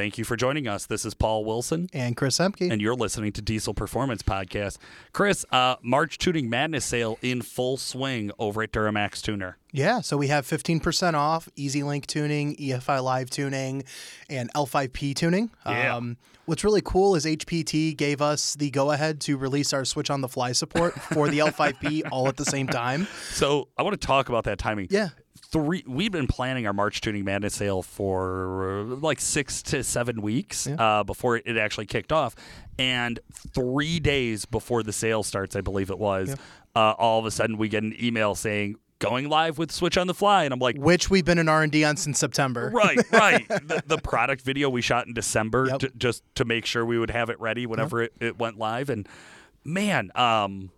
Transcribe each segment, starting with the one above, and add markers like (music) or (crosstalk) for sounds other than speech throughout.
Thank you for joining us. This is Paul Wilson. And Chris Emke. And you're listening to Diesel Performance Podcast. Chris, uh, March Tuning Madness sale in full swing over at Duramax Tuner. Yeah, so we have 15% off EZ LYNK tuning, EFI Live tuning, and L5P tuning. Yeah. Um, what's really cool is HPT gave us the go ahead to release our switch on the fly support for the L5P (laughs) all at the same time. So I want to talk about that timing. Yeah. Three, we've been planning our March Tuning Madness sale for uh, like six to seven weeks Yeah. uh, before it actually kicked off. And three days before the sale starts, I believe it was, uh, all of a sudden we get an email saying, going live with Switch on the Fly. And I'm like, Which we've been in R&D on since September. Right, right. (laughs) the, the product video we shot in December Yep. to, just to make sure we would have it ready whenever it, it went live. And man, um,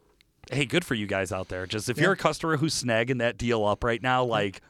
hey, good for you guys out there. Just if you're a customer who's snagging that deal up right now, like,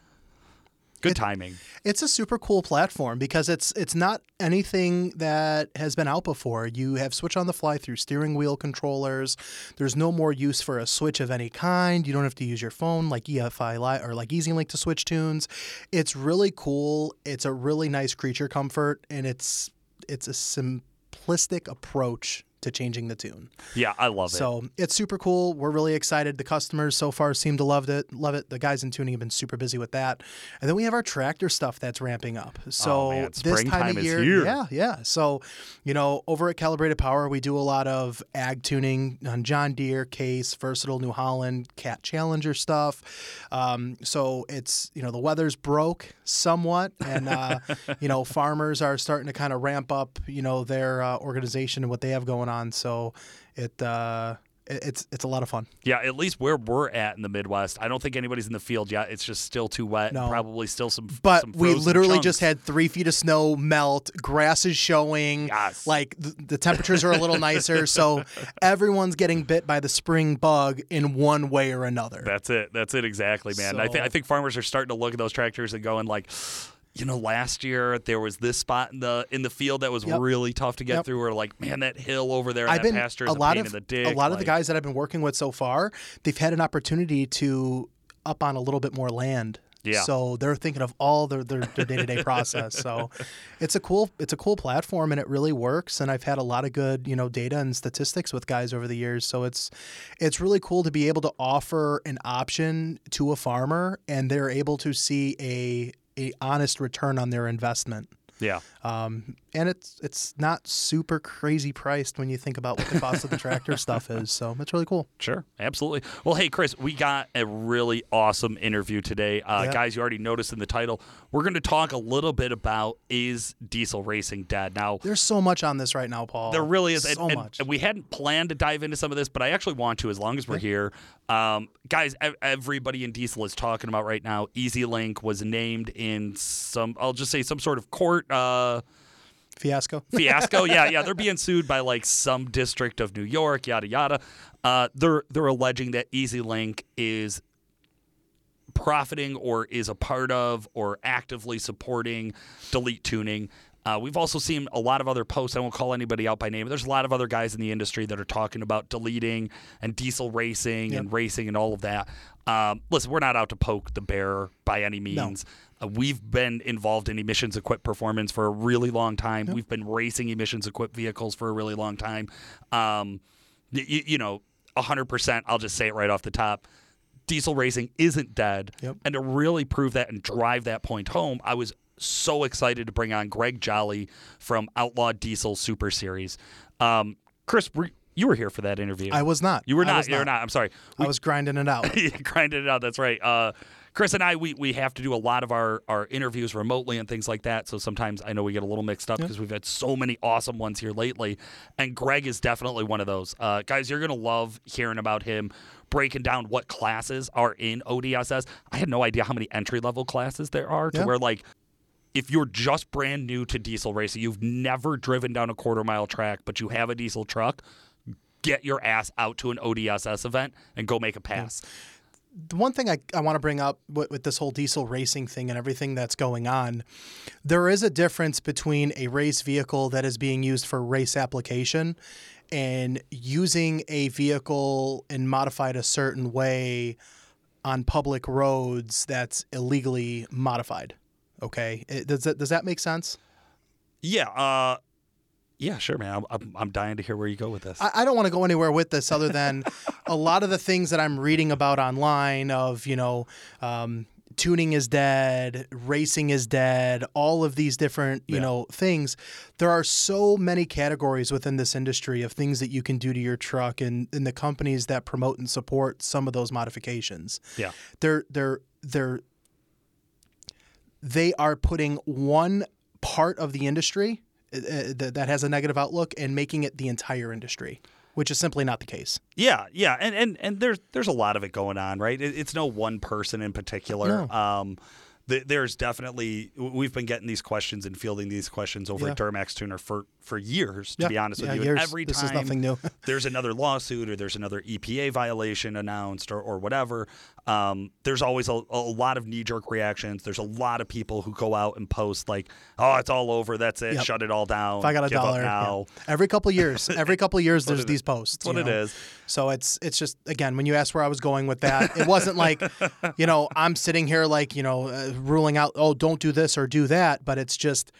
good It- timing. It's a super cool platform because it's it's not anything that has been out before. You have switch on the fly through steering wheel controllers. There's no more use for a switch of any kind. You don't have to use your phone like EFI Li- or like EZ LYNK to switch tunes. It's really cool. It's a really nice creature comfort and it's it's a simplistic approach to changing the tune. Yeah, I love it. So it's super cool. We're really excited. The customers so far seem to love it. Love it. The guys in tuning have been super busy with that. And then we have our tractor stuff that's ramping up. So Oh, man, this time of is year, here. yeah, yeah. So you know, over at Calibrated Power, we do a lot of ag tuning on John Deere, Case, Versatile, New Holland, Cat Challenger stuff. Um, so it's you know the weather's broke somewhat, and uh, (laughs) you know farmers are starting to kind of ramp up you know their uh, organization and what they have going on. So it. Uh, it's it's a lot of fun. yeah, at least where we're at in the Midwest, I don't think anybody's in the field yet. It's just still too wet. No. Probably still some. But some we literally chunks. just had three feet of snow melt. Grass is showing. Yes. Like the, the temperatures are a little nicer, (laughs) so everyone's getting bit by the spring bug in one way or another. That's it. That's it exactly, man. I, think I think farmers are starting to look at those tractors and going like, you know, last year there was this spot in the in the field that was Yep. really tough to get Yep. through. Or like, man, that hill over there I've that been pasture is a lot of in the dick. a lot of the guys that I've been working with so far. They've had an opportunity to up on a little bit more land. Yeah. So they're thinking of all their their, their day-to-day process. So (laughs) it's a cool it's a cool platform and it really works and I've had a lot of good, you know, data and statistics with guys over the years. So it's it's really cool to be able to offer an option to a farmer and they're able to see a a honest return on their investment. Yeah. Um, and it's it's not super crazy priced when you think about what the cost of the tractor stuff is. So it's really cool. Sure, absolutely. Well, hey, Chris, we got a really awesome interview today. Uh, Yeah. Guys, you already noticed in the title, we're going to talk a little bit about is diesel racing dead? Now, There's so much on this right now, Paul. There really is. so and, much. and we hadn't planned to dive into some of this, but I actually want to as long as we're here. Um, guys, ev- everybody in Diesel is talking about right now. EZ LYNK was named in some, I'll just say some sort of court uh, Fiasco. (laughs) fiasco. yeah, yeah. They're being sued by like some district of New York, yada, yada. Uh, they're, they're alleging that EZ LYNK is profiting or is a part of or actively supporting delete tuning. Uh, we've also seen a lot of other posts. I won't call anybody out by name. But there's a lot of other guys in the industry that are talking about deleting and diesel racing and racing and all of that. Um, listen, we're not out to poke the bear by any means. Uh, we've been involved in emissions equipped performance for a really long time. We've been racing emissions equipped vehicles for a really long time. Um, y- y- you know, 100%, I'll just say it right off the top diesel racing isn't dead. Yep. And to really prove that and drive that point home, I was so excited to bring on Greg Jolly from Outlaw Diesel Super Series. Um, Chris, you were here for that interview. I was not. you were not. You were not. I'm sorry. I was grinding it out. (laughs) grinding it out. That's right. Uh, Chris and I, we, we have to do a lot of our, our interviews remotely and things like that. So sometimes I know we get a little mixed up because we've had so many awesome ones here lately. And Greg is definitely one of those. Uh, guys, you're going to love hearing about him breaking down what classes are in ODSS. I had no idea how many entry level classes there are to Yeah. where, like, if you're just brand new to diesel racing, you've never driven down a quarter mile track, but you have a diesel truck, get your ass out to an ODSS event and go make a pass. the one thing I, I want to bring up with, with this whole diesel racing thing and everything that's going on, there is a difference between a race vehicle that is being used for race application and using a vehicle and modified a certain way on public roads that's illegally modified. Okay, It- does that does that make sense? Yeah. Uh, yeah, sure, man. I'm, I'm, I'm dying to hear where you go with this. I, I don't want to go anywhere with this other than (laughs) a lot of the things that I'm reading about online of, you know, um, tuning is dead, racing is dead, all of these different, you Yeah. know, things. There are so many categories within this industry of things that you can do to your truck and, and the companies that promote and support some of those modifications. yeah. They're they're they're they are putting one part of the industry uh, that, that has a negative outlook and making it the entire industry, which is simply not the case. Yeah, yeah, and and and there's there's a lot of it going on, right? It, it's no one person in particular. Um, th- there's definitely we've been getting these questions and fielding these questions over Yeah. at Duramax Tuner for for years. To Yeah, be honest yeah, with you, years. And every This time is nothing new. there's another lawsuit or there's another EPA violation announced or, or whatever, um, there's always a, a lot of knee jerk reactions. There's a lot of people who go out and post like, "Oh, it's all over. That's it. Yep. Shut it all down. If I got a Give dollar yeah. every couple of years, (laughs) every couple of years, there's these is. posts. That's what it know? is. So it's it's just again when you asked where I was going with that, it wasn't like, (laughs) you know, I'm sitting here like you know uh, ruling out oh don't do this or do that, but it's just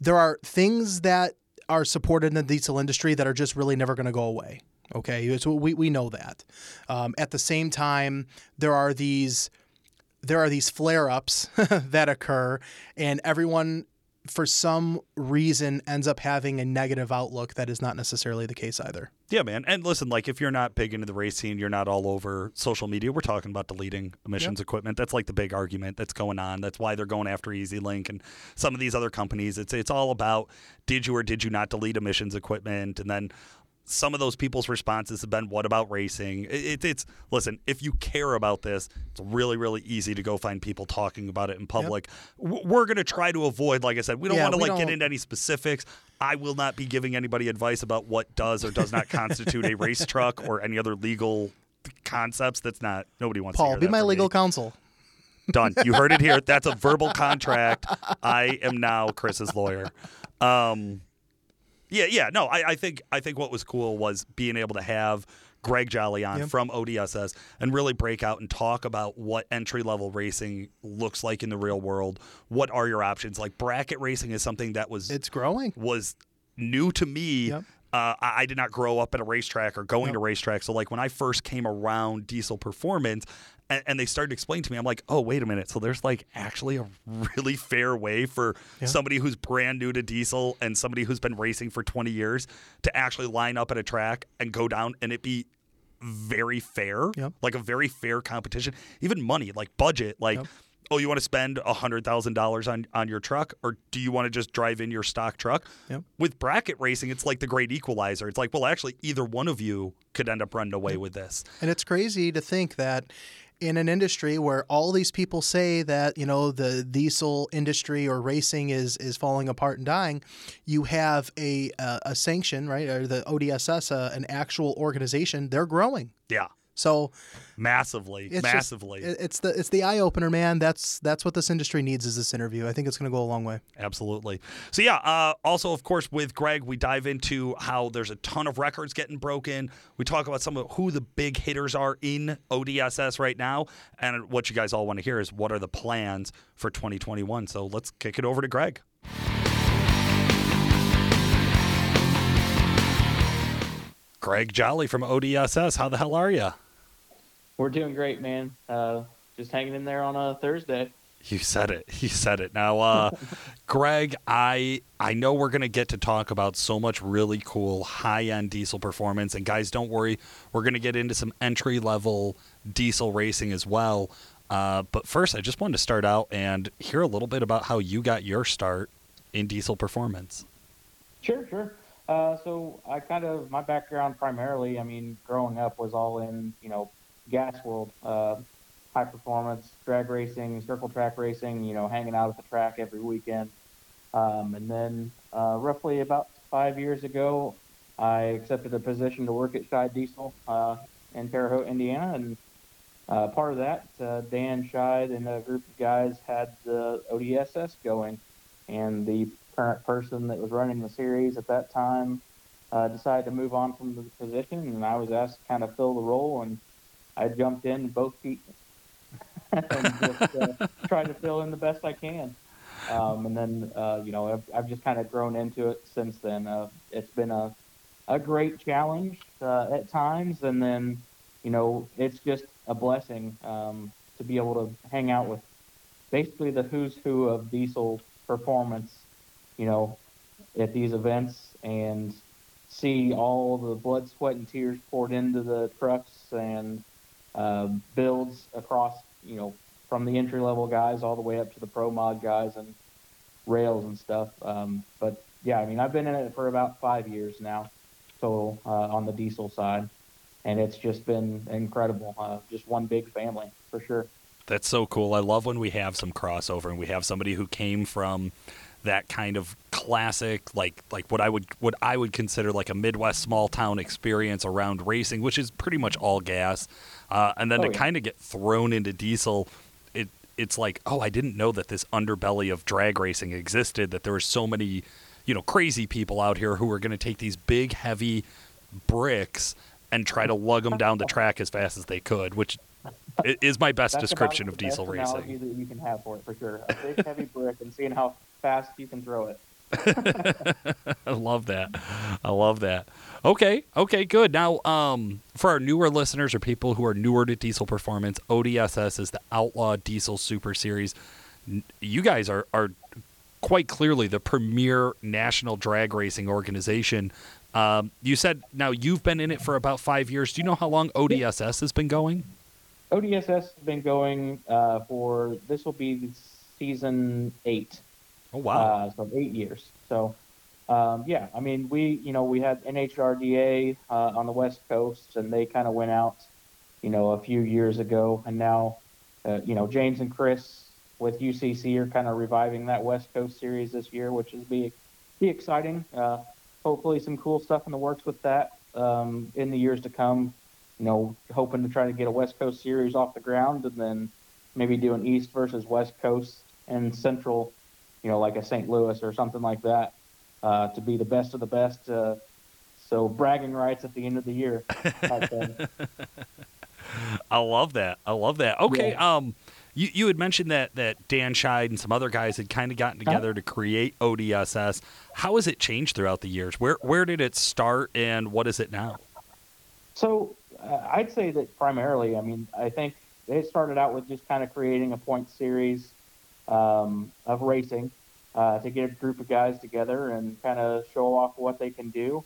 there are things that are supported in the diesel industry that are just really never going to go away. Okay, so we we know that. Um, at the same time, there are these there are these flare ups (laughs) that occur, and everyone for some reason ends up having a negative outlook that is not necessarily the case either. Yeah, man. And listen, like if you're not big into the race scene, you're not all over social media. We're talking about deleting emissions equipment. That's like the big argument that's going on. That's why they're going after EZ LYNK and some of these other companies. It's it's all about did you or did you not delete emissions equipment, and then some of those people's responses have been, "What about racing?" It, it, it's listen. If you care about this, it's really, really easy to go find people talking about it in public. W We're going to try to avoid, like I said, we don't Yeah, want to like get don't- into any specifics. I will not be giving anybody advice about what does or does not constitute a race truck or any other legal concepts. That's not nobody wants. to Paul, hear be my legal Me. counsel. Done. You heard it here. That's a verbal (laughs) contract. I am now Chris's lawyer. Um, yeah, yeah. No, I, I think I think what was cool was being able to have Greg Jolly on Yep. from ODSS and really break out and talk about what entry level racing looks like in the real world. What are your options? Like bracket racing is something that was It's growing. was new to me. Yep. Uh, I, I did not grow up at a racetrack or going Yep. to racetracks. So, like, when I first came around diesel performance and, and they started explaining to me, I'm like, oh, wait a minute. So, there's like actually a really fair way for Yeah. somebody who's brand new to diesel and somebody who's been racing for 20 years to actually line up at a track and go down and it be very fair, Yep. like a very fair competition. Even money, like budget, like. Yep. Oh, you want to spend hundred thousand dollars on on your truck, or do you want to just drive in your stock truck? Yep. With bracket racing, it's like the great equalizer. It's like, well, actually, either one of you could end up running away with this. And it's crazy to think that in an industry where all these people say that, you know, the diesel industry or racing is is falling apart and dying, you have a a, a sanction, right? Or the ODSS, uh, an actual organization, they're growing. Yeah, So massively, it's massively, it- it's the it's the eye opener, man. That's that's what this industry needs is this interview. I think it's going to go a long way. absolutely. So yeah, uh, also of course with Greg, we dive into how there's a ton of records getting broken. We talk about some of who the big hitters are in ODSS right now, and what you guys all want to hear is what are the plans for 2021. So let's kick it over to Greg. Greg Jolly from ODSS. How the hell are you? We're doing great, man. Uh, just hanging in there on a Thursday. You said it. You said it. Now, uh, (laughs) Greg, I I know we're gonna get to talk about so much really cool high end diesel performance, and guys, don't worry, we're gonna get into some entry level diesel racing as well. Uh, but first, I just wanted to start out and hear a little bit about how you got your start in diesel performance. Sure, sure. Uh, so I kind of my background primarily, I mean, growing up was all in you know gas world, uh, high performance drag racing, circle track racing. You know, hanging out at the track every weekend. Um, and then uh, roughly about five years ago, I accepted a position to work at Scheid Diesel uh, in Terre Haute, Indiana, and uh, part of that, uh, Dan Scheid and a group of guys had the ODSS going, and the current person that was running the series at that time uh, decided to move on from the position, and I was asked to kind of fill the role, and I jumped in both feet (laughs) and just uh, tried to fill in the best I can. Um, and then, uh, you know, I've, I've just kind of grown into it since then. Uh, it's been a, a great challenge uh, at times. And then, you know, it's just a blessing um, to be able to hang out with basically the who's who of diesel performance, you know, at these events and see all the blood, sweat, and tears poured into the trucks and uh, builds across, you know, from the entry level guys all the way up to the pro mod guys and rails and stuff. Um, but yeah, I mean, I've been in it for about five years now total uh, on the diesel side, and it's just been incredible. Uh, just one big family for sure. That's so cool. I love when we have some crossover and we have somebody who came from that kind of classic like like what I would what I would consider like a Midwest small town experience around racing, which is pretty much all gas, uh, and then Oh, to yeah. kind of get thrown into diesel, it it's like oh I didn't know that this underbelly of drag racing existed. That there were so many you know crazy people out here who were going to take these big heavy bricks and try to lug them down the track as fast as they could, which is my best description of diesel best racing. that you can have for it for sure. A big heavy brick and seeing how fast you can throw it. (laughs) I love that. I love that. Okay, okay, good. Now, um, for our newer listeners or people who are newer to diesel performance, ODSS is the Outlaw Diesel Super Series. You guys are are quite clearly the premier national drag racing organization. Um, you said now you've been in it for about five years. Do you know how long ODSS has been going? ODSS has been going uh, for this will be season eight. Oh wow! Uh, so eight years. So, um, yeah, I mean, we, you know, we had NHRDA uh, on the West Coast, and they kind of went out, you know, a few years ago, and now, uh, you know, James and Chris with UCC are kind of reviving that West Coast series this year, which is be be exciting. Uh, hopefully, some cool stuff in the works with that um, in the years to come. You know, hoping to try to get a West Coast series off the ground, and then maybe do an East versus West Coast and Central you know, like a St. Louis or something like that, uh, to be the best of the best. Uh, so bragging rights at the end of the year. (laughs) I love that. I love that. Okay. Um, you, you had mentioned that that Dan Scheid and some other guys had kind of gotten together to create ODSS. How has it changed throughout the years? Where where did it start and what is it now? so I'd say that primarily, I mean, I think they started out with just kind of creating a point series um, of racing uh, to get a group of guys together and kind of show off what they can do.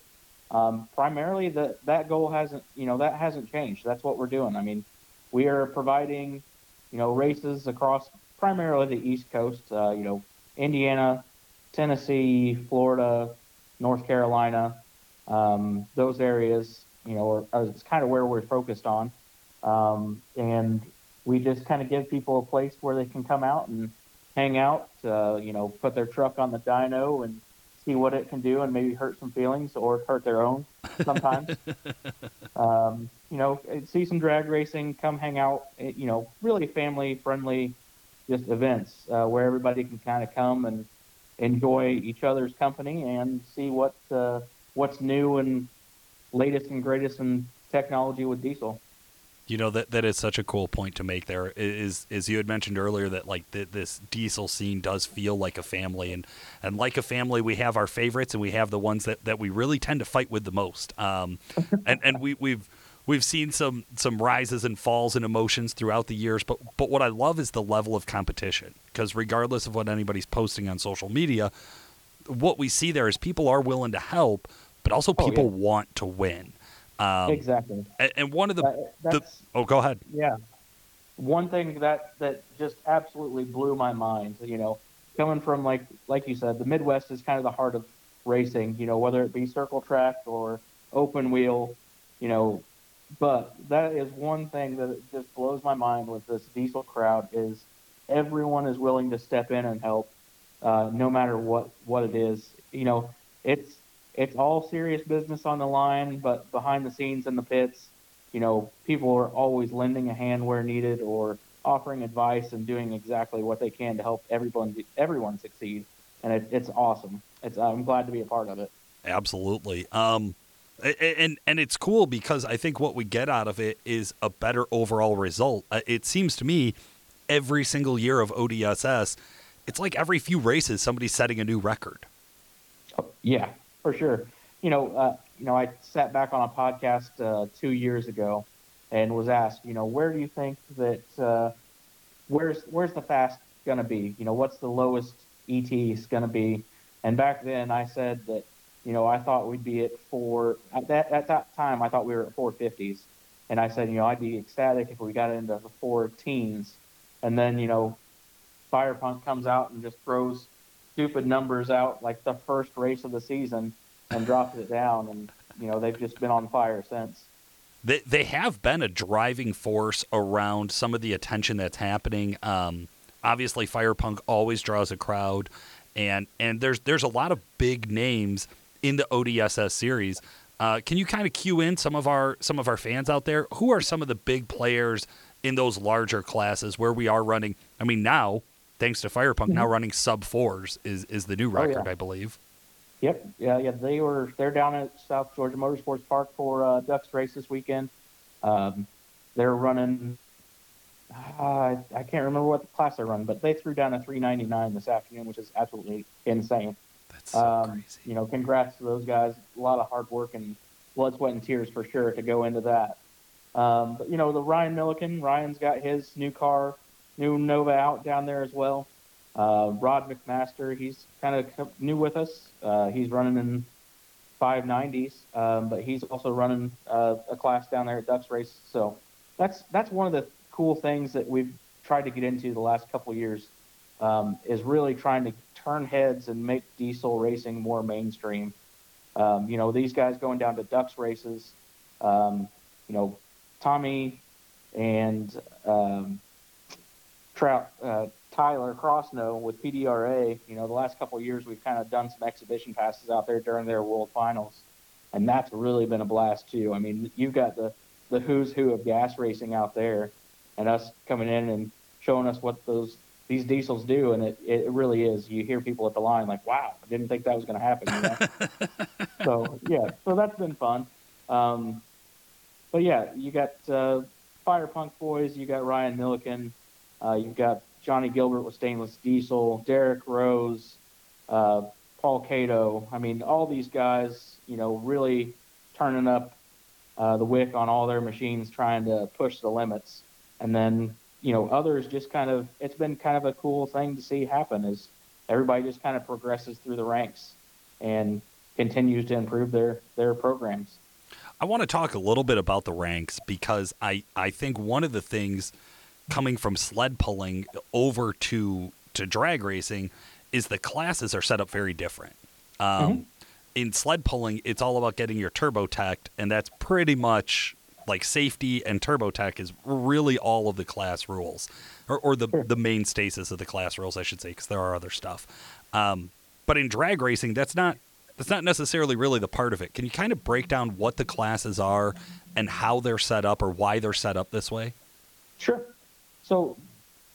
Um, primarily, that that goal hasn't, you know, that hasn't changed. That's what we're doing. I mean, we are providing, you know, races across primarily the East Coast. Uh, you know, Indiana, Tennessee, Florida, North Carolina, um, those areas. You know, are it's kind of where we're focused on, um, and we just kind of give people a place where they can come out and hang out. Uh, you know, put their truck on the dyno and see what it can do, and maybe hurt some feelings or hurt their own sometimes. (laughs) um, you know, see some drag racing, come hang out. eh, You know, really family friendly, just events uh, where everybody can kind of come and enjoy each other's company and see what uh, what's new and latest and greatest in technology with diesel. You know that that is such a cool point to make. There is is you had mentioned earlier that like th- this diesel scene does feel like a family, and and like a family, we have our favorites and we have the ones that, that we really tend to fight with the most. Um, (laughs) and and we we've we've seen some some rises and falls in emotions throughout the years, but but what I love is the level of competition because regardless of what anybody's posting on social media, what we see there is people are willing to help, but also Oh, people yeah. want to win. Um, exactly. and, one of the, That- the oh, go ahead. yeah. One thing that that just absolutely blew my mind, you know, coming from like like you said, the Midwest is kind of the heart of racing, you know, whether it be circle track or open wheel, you know, but that is one thing that just blows my mind with this diesel crowd is everyone is willing to step in and help, uh, no matter what what it is. You know, it's it's all serious business on the line, but behind the scenes in the pits, you know, people are always lending a hand where needed or offering advice and doing exactly what they can to help everyone everyone succeed. And it, it's awesome. It's I'm glad to be a part of it. Absolutely. Um, and and it's cool because I think what we get out of it is a better overall result. Uh, It seems to me every single year of ODSS, it's like every few races somebody's setting a new record. Yeah, for sure. You know, uh, you know, I sat back on a podcast uh, two years ago and was asked, you know, where do you think that uh, where's where's the fast going to be? You know, what's the lowest ET is going to be? And back then, I said that, you know, I thought we'd be at four. At that at that time, I thought we were at 450s, and I said, you know, I'd be ecstatic if we got into the four teens. And then, you know, Firepunk comes out and just throws stupid numbers out like the first race of the season and drops it down, and you know they've just been on fire since. They they have been a driving force around some of the attention that's happening. Um, obviously, Firepunk always draws a crowd, and and there's there's a lot of big names in the ODSS series. Uh, can you kind of cue in some of our some of our fans out there? Who are some of the big players in those larger classes where we are running? I mean, now thanks to Firepunk, now running sub fours is is the new Oh, yeah. record, I believe. Yep, yeah, yeah. They were they're down at South Georgia Motorsports Park for uh, Ducks race this weekend. Um, they're running. Uh, I can't remember what the class they run, but they threw down a 399 this afternoon, which is absolutely insane. That's so Um, crazy. you know, congrats to those guys. A lot of hard work and blood, sweat, and tears for sure to go into that. Um, but you know, the Ryan Milliken, Ryan's got his new car, new Nova out down there as well. Uh, Rod McMaster, he's kind of new with us. Uh, he's running in 590s, um, but he's also running uh, a class down there at Ducks Race. So that's that's one of the cool things that we've tried to get into the last couple years um, is really trying to turn heads and make diesel racing more mainstream. Um, you know, these guys going down to Ducks races, um, you know, Tommy and um, Trout, uh, Tyler Crossnoe with PDRA, you know, the last couple of years we've kind of done some exhibition passes out there during their World Finals, and that's really been a blast too. I mean, you've got the the who's who of gas racing out there, and us coming in and showing us what those these diesels do, and it, it really is. You hear people at the line like, "Wow, I didn't think that was going to happen." You know? (laughs) so yeah, so that's been fun. Um, but yeah, you got uh, Firepunk boys, you got Ryan Milliken, uh, you've got Johnny Gilbert with stainless diesel, Derek Rose, uh, Paul Cato. I mean, all these guys, you know, really turning up uh, the wick on all their machines, trying to push the limits. And then, you know, others just kind of, it's been kind of a cool thing to see happen is everybody just kind of progresses through the ranks and continues to improve their, their programs. I want to talk a little bit about the ranks because I, I think one of the things coming from sled pulling over to to drag racing is the classes are set up very different. Um, In sled pulling, it's all about getting your turbo tech, and that's pretty much like safety and turbo tech is really all of the class rules, or, or the the main stasis of the class rules, I should say, because there are other stuff. Um, but in drag racing, that's not that's not necessarily really the part of it. Can you kind of break down what the classes are and how they're set up or why they're set up this way? Sure. So,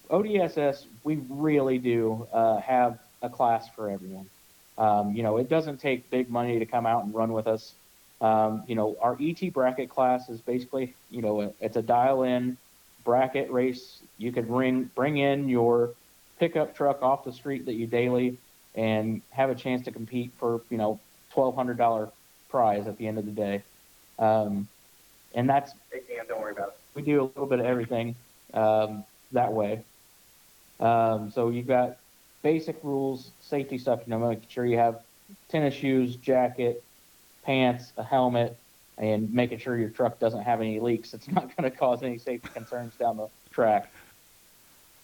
ODSS, we really do uh, have a class for everyone. Um, you know, it doesn't take big money to come out and run with us. Um, you know, our ET bracket class is basically, you know, it's a dial-in bracket race. You could bring bring in your pickup truck off the street that you daily and have a chance to compete for, you know, twelve hundred dollar prize at the end of the day. Um, and that's don't worry about it. We do a little bit of everything um, that way. Um, so you've got basic rules, safety stuff. You know, making sure you have tennis shoes, jacket, pants, a helmet, and making sure your truck doesn't have any leaks. It's (laughs) not going to cause any safety concerns down the track.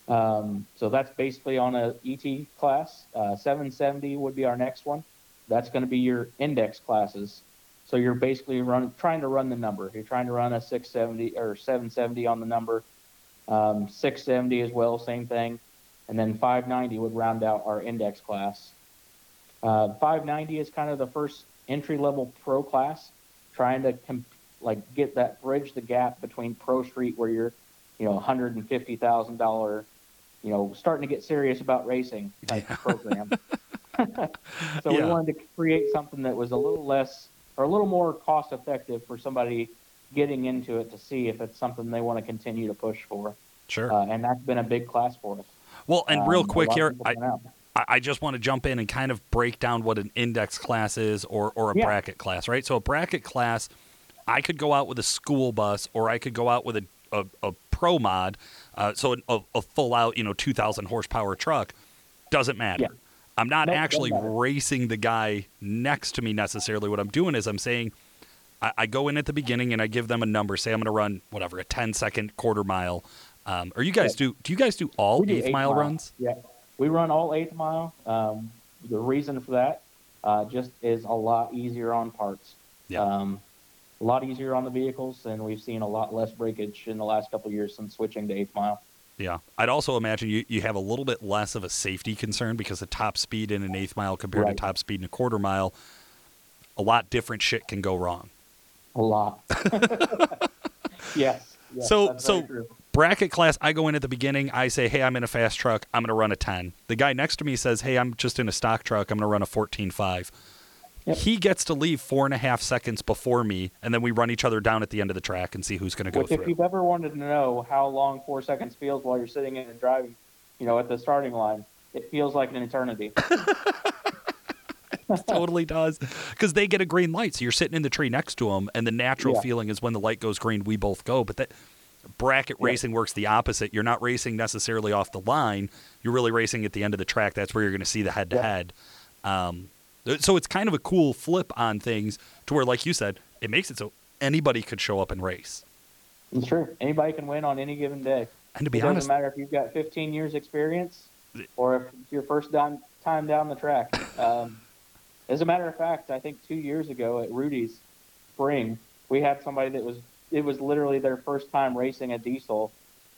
Um, so that's basically on a ET class. Uh, 770 would be our next one. That's going to be your index classes. So you're basically run, trying to run the number. You're trying to run a 670 or 770 on the number. Um, 670 as well, same thing. And then 590 would round out our index class. Uh, 590 is kind of the first entry level pro class, trying to comp- like get that bridge the gap between pro street where you're, you know, $150,000, you know, starting to get serious about racing type of program. (laughs) so we wanted to create something that was a little less or a little more cost effective for somebody getting into it to see if it's something they want to continue to push for. Sure. Uh, and that's been a big class for us. Well, and real Um, quick here, I. I just want to jump in and kind of break down what an index class is or, or a Yeah. bracket class, right? So a bracket class, I could go out with a school bus or I could go out with a, a, a pro mod, uh, so a, a full out, you know, 2,000 horsepower truck. Doesn't matter. Yeah. I'm not doesn't actually racing the guy next to me necessarily. What I'm doing is I'm saying, I, I go in at the beginning and I give them a number. Say I'm going to run whatever a 10 second quarter mile. Um, or you guys do? Do you guys do all do eighth eighth mile runs? Yeah, we run all eighth mile. Um, the reason for that uh, just is a lot easier on parts. Yeah. Um, a lot easier on the vehicles, and we've seen a lot less breakage in the last couple of years since switching to eighth mile. Yeah. I'd also imagine you, you have a little bit less of a safety concern because the top speed in an eighth mile compared Right. to top speed in a quarter mile, a lot different shit can go wrong. A lot. (laughs) yes. yes, So- so-. Bracket class, I go in at the beginning. I say, hey, I'm in a fast truck. I'm going to run a 10. The guy next to me says, hey, I'm just in a stock truck. I'm going to run a 14.5. Yep. He gets to leave four and a half seconds before me, and then we run each other down at the end of the track and see who's going to go Which, if you've ever wanted to know how long four seconds feels while you're sitting in and driving, you know, at the starting line, it feels like an eternity. (laughs) (laughs) totally does because they get a green light so you're sitting in the tree next to them and the natural Yeah. feeling is when the light goes green we both go but that bracket Yeah. racing works the opposite you're not racing necessarily off the line you're really racing at the end of the track that's where you're going to see the head to head Um, so it's kind of a cool flip on things to where like you said it makes it so anybody could show up and race true. Anybody can win on any given day. and to be it doesn't honest matter if you've got 15 years experience or if it's your first time down the track. Um, as a matter of fact, I think two years ago at Rudy's Spring, we had somebody that was it was literally their first time racing a diesel,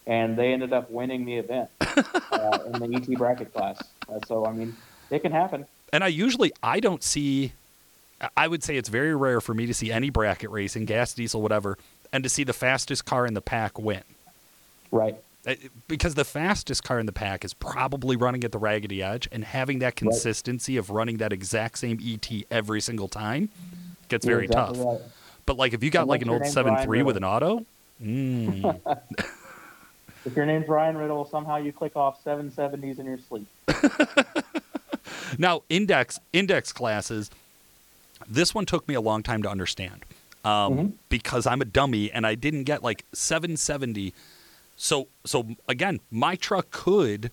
and they ended up winning the event (laughs) uh, in the ET bracket class. Uh, so I mean, it can happen. and I usually I don't see. I would say it's very rare for me to see any bracket racing, gas, diesel, whatever, and to see the fastest car in the pack win. Right. Uh, Because the fastest car in the pack is probably running at the raggedy edge, and having that consistency of running that exact same ET every single time gets You're very exactly tough. right. But like if you got like an old seven three with an auto, (laughs) mm, If your name's Ryan Riddle, somehow you click off 770s in your sleep. (laughs) Now, index index classes. This one took me a long time to understand um, Mhm. because I'm a dummy and I didn't get like 770. So so again, my truck could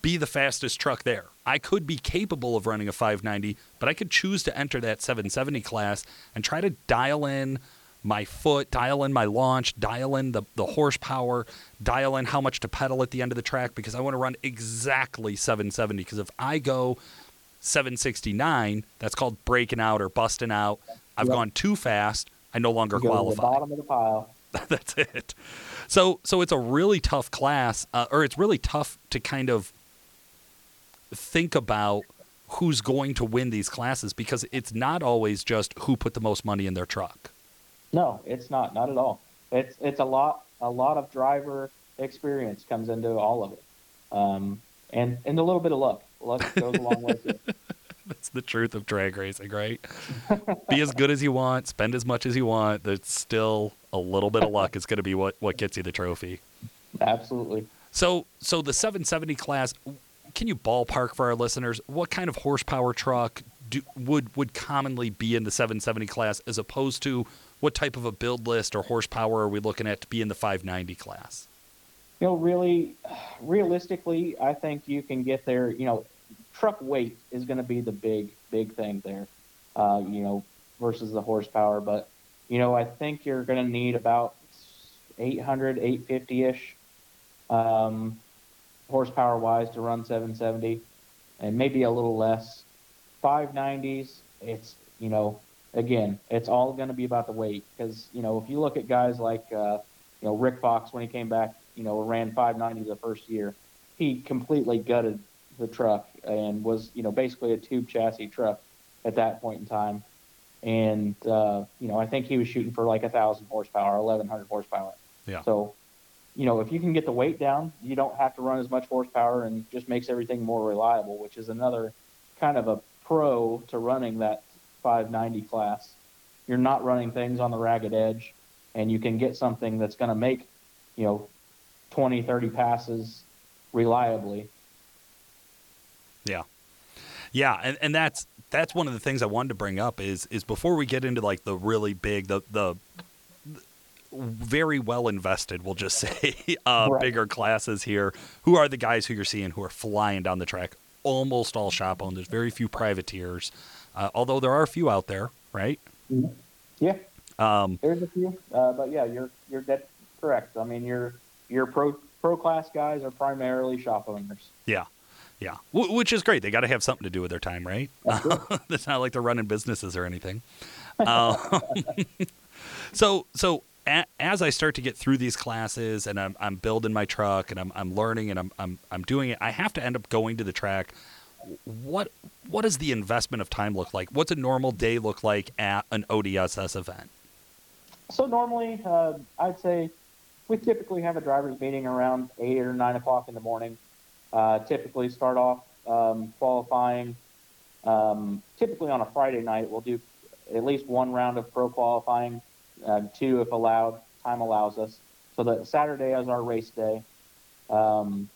be the fastest truck there. I could be capable of running a 590, but I could choose to enter that 770 class and try to dial in my foot, dial in my launch, dial in the, the horsepower, dial in how much to pedal at the end of the track because I want to run exactly 770. Because if I go 769, that's called breaking out or busting out. I've Yep. gone too fast. I no longer You go to the qualify. bottom of the pile. (laughs) That's it. So so it's a really tough class, uh, or it's really tough to kind of think about who's going to win these classes because it's not always just who put the most money in their truck. No, it's not. Not at all. It's it's a lot. A lot of driver experience comes into all of it, um, and and a little bit of luck. Luck goes a long way too. (laughs) (laughs) That's the truth of drag racing, right? (laughs) Be as good as you want, spend as much as you want. There's still a little bit of luck is going to be what what gets you the trophy. Absolutely. So, so the 770 class, can you ballpark for our listeners what kind of horsepower truck do, would would commonly be in the 770 class, as opposed to what type of a build list or horsepower are we looking at to be in the 590 class? You know, really, realistically, I think you can get there. You know, truck weight is going to be the big big thing there. Uh, you know, versus the horsepower, but you know, I think you're going to need about 800, 850 ish um, horsepower wise to run 770, and maybe a little less. 590s, it's you know, again, it's all going to be about the weight because you know if you look at guys like uh, you know Rick Fox when he came back, you know, ran 590 the first year, he completely gutted the truck and was you know basically a tube chassis truck at that point in time. And uh, you know, I think he was shooting for like a thousand horsepower, 1100 horsepower. Yeah. So, you know, if you can get the weight down, you don't have to run as much horsepower and just makes everything more reliable, which is another kind of a pro to running that 590 class. You're not running things on the ragged edge, and you can get something that's going to make, you know, 20, 30 passes reliably Yeah. Yeah, and, and that's that's one of the things I wanted to bring up is is before we get into like the really big the the very well invested, we'll just (laughs) say, uh, Right. bigger classes here. Who are the guys who you're seeing who are flying down the track? Almost all shop owned. There's very few privateers, uh, although there are a few out there, right? Yeah, Um, there's a few, uh, but yeah, you're you're dead correct. I mean, your your pro pro class guys are primarily shop owners. yeah, yeah, w- which is great. They got to have something to do with their time, right? it's (laughs) not like they're running businesses or anything. Um, (laughs) so, so a, as I start to get through these classes and I'm, I'm building my truck and I'm, I'm learning and I'm, I'm, I'm doing it, I have to end up going to the track. What what does the investment of time look like? What's a normal day look like at an ODSS event? So normally, uh, I'd say we typically have a drivers meeting around eight or nine o'clock in the morning. Uh, typically start off um, qualifying. Um, typically on a Friday night, we'll do at least one round of pro qualifying, uh, two if allowed, time allows us. So that Saturday is our race day. Um,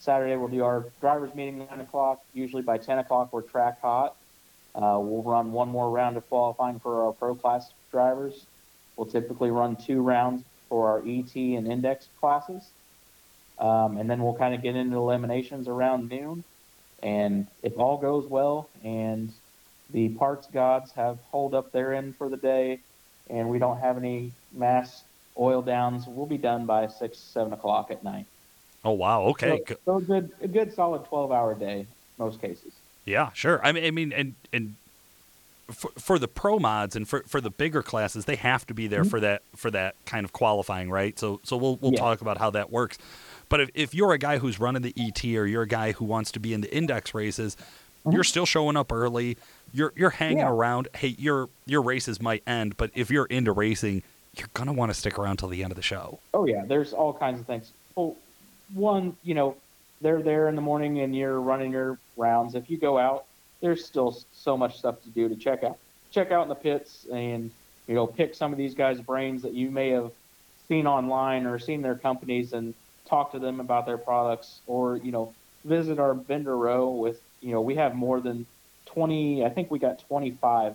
Saturday we'll do our drivers meeting nine o'clock. Usually by ten o'clock we're track hot. Uh, we'll run one more round of qualifying for our pro class drivers. We'll typically run two rounds for our ET and index classes. Um, and then we'll kind of get into eliminations around noon. And if all goes well and the parts gods have hold up their end for the day and we don't have any mass oil downs, we'll be done by six, seven o'clock at night. Oh wow, okay, So, good. so a good, a good solid 12 hour day, most cases. Yeah, sure. I mean, I mean, and and for, for the pro mods and for, for the bigger classes, they have to be there for that for that kind of qualifying, right? So so we'll we'll Yeah. talk about how that works. But if, if you're a guy who's running the ET or you're a guy who wants to be in the index races, mm-hmm. you're still showing up early. You're you're hanging Yeah. around. Hey, your your races might end, but if you're into racing, you're gonna want to stick around till the end of the show. Oh yeah, there's all kinds of things. Well, one, you know, they're there in the morning and you're running your rounds. If you go out, there's still so much stuff to do to check out. Check out in the pits and you know pick some of these guys' brains that you may have seen online or seen their companies and talk to them about their products or you know visit our vendor row with you know we have more than 20 i think we got 25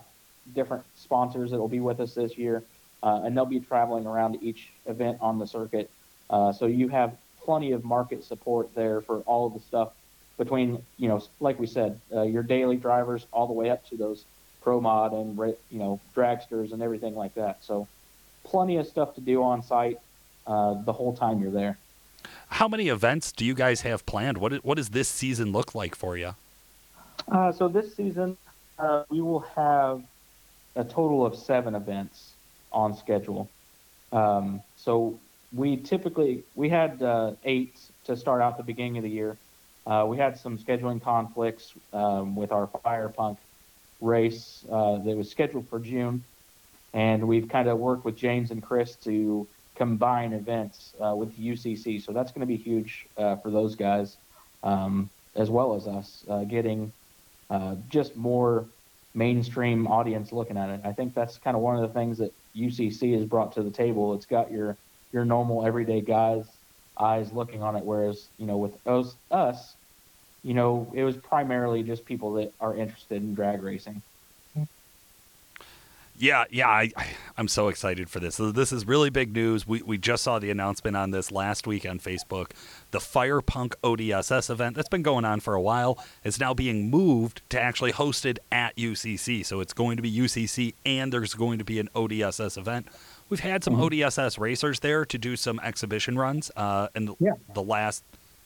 different sponsors that will be with us this year uh, and they'll be traveling around each event on the circuit. Uh, so you have plenty of market support there for all of the stuff between you know like we said uh, your daily drivers all the way up to those pro mod and you know dragsters and everything like that. So plenty of stuff to do on site uh, the whole time you're there How many events do you guys have planned? What what does this season look like for you? Uh, so this season, uh, we will have a total of seven events on schedule. Um, so we typically we had uh, eight to start out the beginning of the year. Uh, we had some scheduling conflicts um, with our Firepunk race uh, that was scheduled for June, and we've kind of worked with James and Chris to combine events uh, with UCC. So that's going to be huge uh, for those guys, um, as well as us uh, getting uh, just more mainstream audience looking at it. I think that's kind of one of the things that UCC has brought to the table. It's got your your normal everyday guys eyes looking on it, whereas you know with us, us, you know, it was primarily just people that are interested in drag racing. Yeah, yeah, I, I'm so excited for this. So this is really big news. We, we just saw the announcement on this last week on Facebook. The Firepunk ODSS event that's been going on for a while is now being moved to actually hosted at UCC. So it's going to be UCC and there's going to be an ODSS event. We've had some ODSS racers there to do some exhibition runs uh, in the, Yeah. the last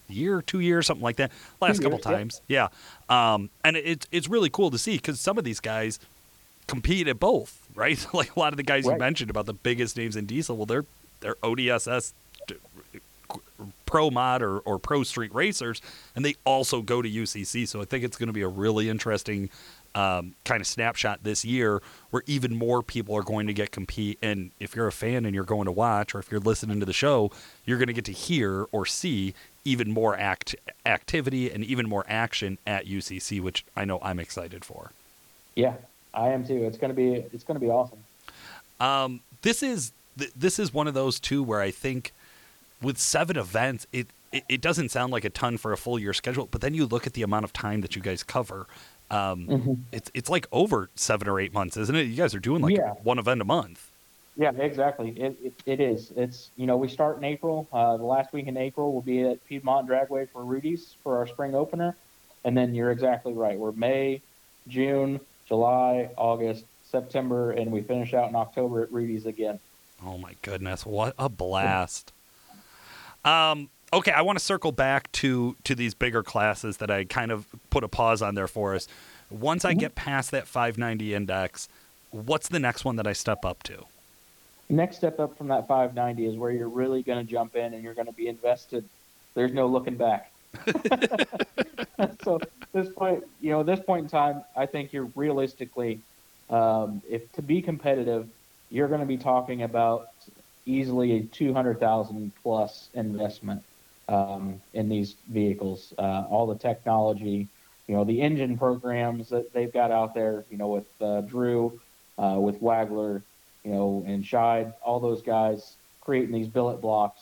year, two years, something like that. Last Two couple years, yeah. times, yeah. Um, and it's it's really cool to see because some of these guys compete at both, right? (laughs) like a lot of the guys you mentioned about the biggest names in diesel, well, they're they're ODSS pro mod or, or pro street racers, and they also go to UCC. So I think it's going to be a really interesting um, kind of snapshot this year where even more people are going to get compete. And if you're a fan and you're going to watch, or if you're listening to the show, you're going to get to hear or see even more act activity and even more action at UCC, which I know I'm excited for. Yeah, I am too. It's gonna be it's gonna be awesome. Um, this is th- this is one of those two where I think with seven events, it it, it doesn't sound like a ton for a full year schedule, but then you look at the amount of time that you guys cover. Um, Mhm. It's it's like over seven or eight months, isn't it? You guys are doing like Yeah. one event a month. Yeah, exactly. It, it, it is. It's you know we start in April. Uh, the last week in April we'll be at Piedmont Dragway for Rudy's for our spring opener, and then you're exactly right. We're May, June, July, August, September, and we finish out in October at Rudy's again. Oh my goodness, what a blast! Um, okay, I want to circle back to to these bigger classes that I kind of put a pause on there for us. Once I Mhm. get past that 590 index, what's the next one that I step up to? Next step up from that 590 is where you're really going to jump in and you're going to be invested. There's no looking back. (laughs) so this point, you know, this point in time, I think you're realistically, um, if to be competitive, you're going to be talking about easily a 200,000 plus investment um, in these vehicles. Uh, all the technology, you know, the engine programs that they've got out there, you know, with uh, Drew, uh, with Wagler, you know, and Scheid, all those guys creating these billet blocks.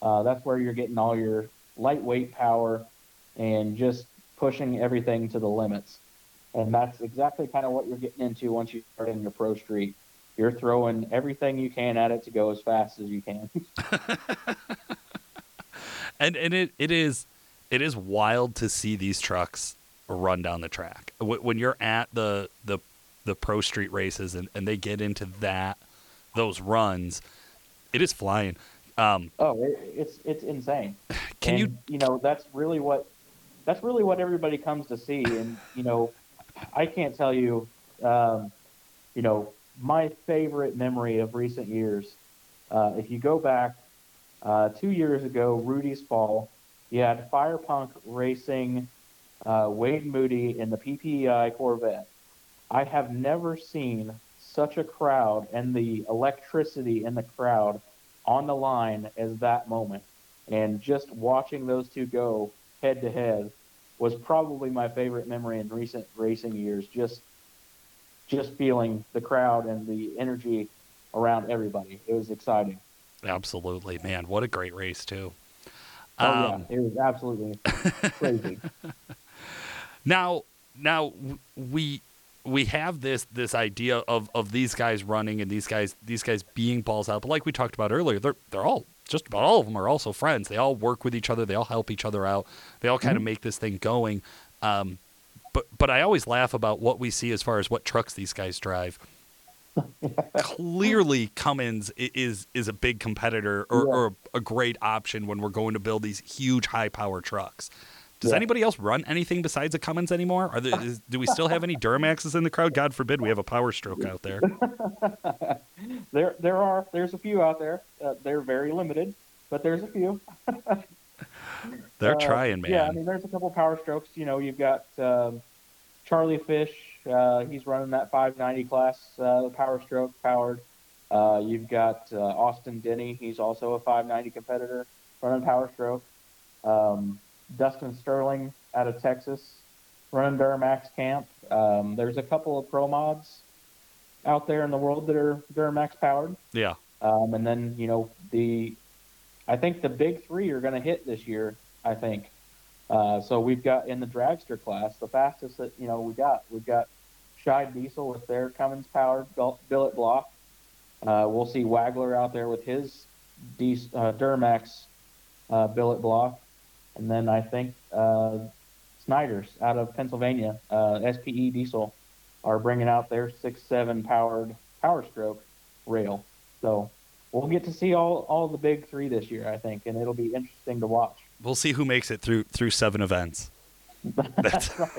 Uh, that's where you're getting all your lightweight power and just pushing everything to the limits. And that's exactly kind of what you're getting into once you start in your pro street. You're throwing everything you can at it to go as fast as you can. (laughs) and and it, it is it is wild to see these trucks run down the track when you're at the the the pro street races and, and they get into that those runs it is flying um oh, it, it's it's insane. (sighs) can you you know that's really what that's really what everybody comes to see and you know i can't tell you um, you know my favorite memory of recent years uh, if you go back uh, two years ago rudy's fall you had firepunk racing uh, wade moody in the ppei corvette i have never seen such a crowd and the electricity in the crowd on the line as that moment and just watching those two go head to head was probably my favorite memory in recent racing years. Just, just feeling the crowd and the energy around everybody. It was exciting. absolutely man what a great race too Oh Um, yeah, it was absolutely (laughs) crazy. Now, now we we have this this idea of of these guys running and these guys these guys being balls out. But like we talked about earlier, they're they're all just about all of them are also friends. They all work with each other. They all help each other out. They all kind of make this thing going. Um, but but I always laugh about what we see as far as what trucks these guys drive. (laughs) Clearly, Cummins is is a big competitor or, Yeah. or a great option when we're going to build these huge high power trucks. Does Yeah. anybody else run anything besides a Cummins anymore? Are there, (laughs) is, do we still have any Duramaxes in the crowd? God forbid we have a Power Stroke out there. (laughs) there, there are there's a few out there. Uh, they're very limited, but there's a few. (laughs) They're Uh, trying, man. Yeah, I mean, there's a couple power strokes. You know, you've got um, Charlie Fish. Uh, he's running that 590 class uh, power stroke powered. Uh, you've got uh, Austin Denny. He's also a 590 competitor running power stroke. Um, Dustin Sterling out of Texas running Duramax camp. Um, there's a couple of pro mods out there in the world that are Duramax powered. yeah. Um, and then, you know, the, I think the big three are going to hit this year, I think. Uh, so we've got in the dragster class, the fastest that, you know, we got, we've got Scheid Diesel with their Cummins powered bil- billet block. Uh, we'll see Wagler out there with his Dis- uh, Duramax uh, billet block. And then I think uh, Snyder's out of Pennsylvania, uh, SPE Diesel, are bringing out their six seven powered Power Stroke rail. So we'll get to see all, all the big three this year, I think, and it'll be interesting to watch. We'll see who makes it through through seven events. (laughs) That's right.